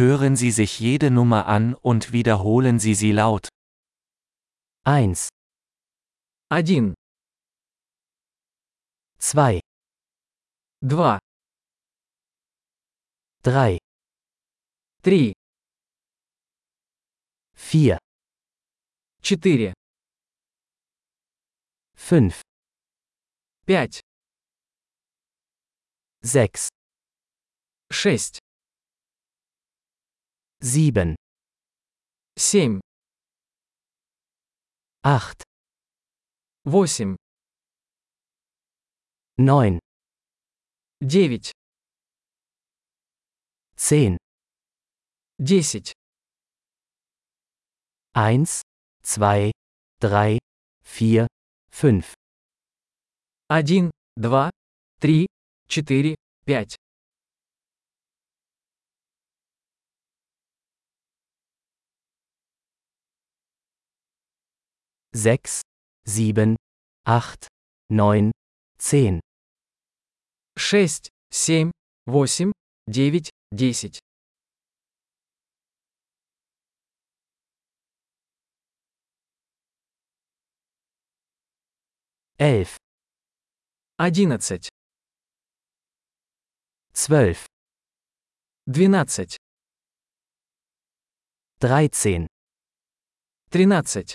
Hören Sie sich jede Nummer an und wiederholen Sie sie laut. 1, 1, 2, 2, 3, 3, 4, 4, 5, 5, 6, 6, Sieben. Семь. Acht. Восемь. Neun. Девять. Zehn. Десять. Eins, zwei, drei, vier, fünf. Один, два, три, четыре, пять. 6, 7, 8, 9, 10, 6, 7, 8, 9, 10, 11, 11, 12, 12, 13, 13,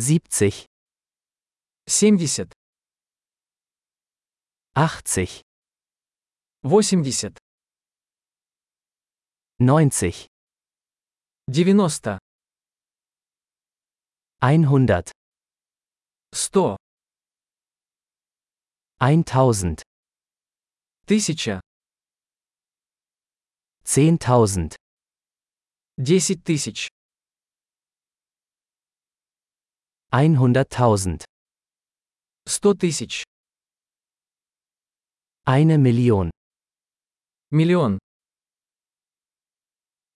70, 70, 80, 80, 90, 90, 100, 100, 1000, 1000, 10.000, 10 тысяч, 100.000, 100 тысяч, eine Million. миллион.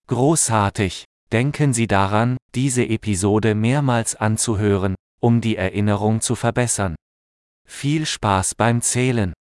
Großartig! Denken Sie daran, diese Episode mehrmals anzuhören, um die Erinnerung zu verbessern. Viel Spaß beim Zählen!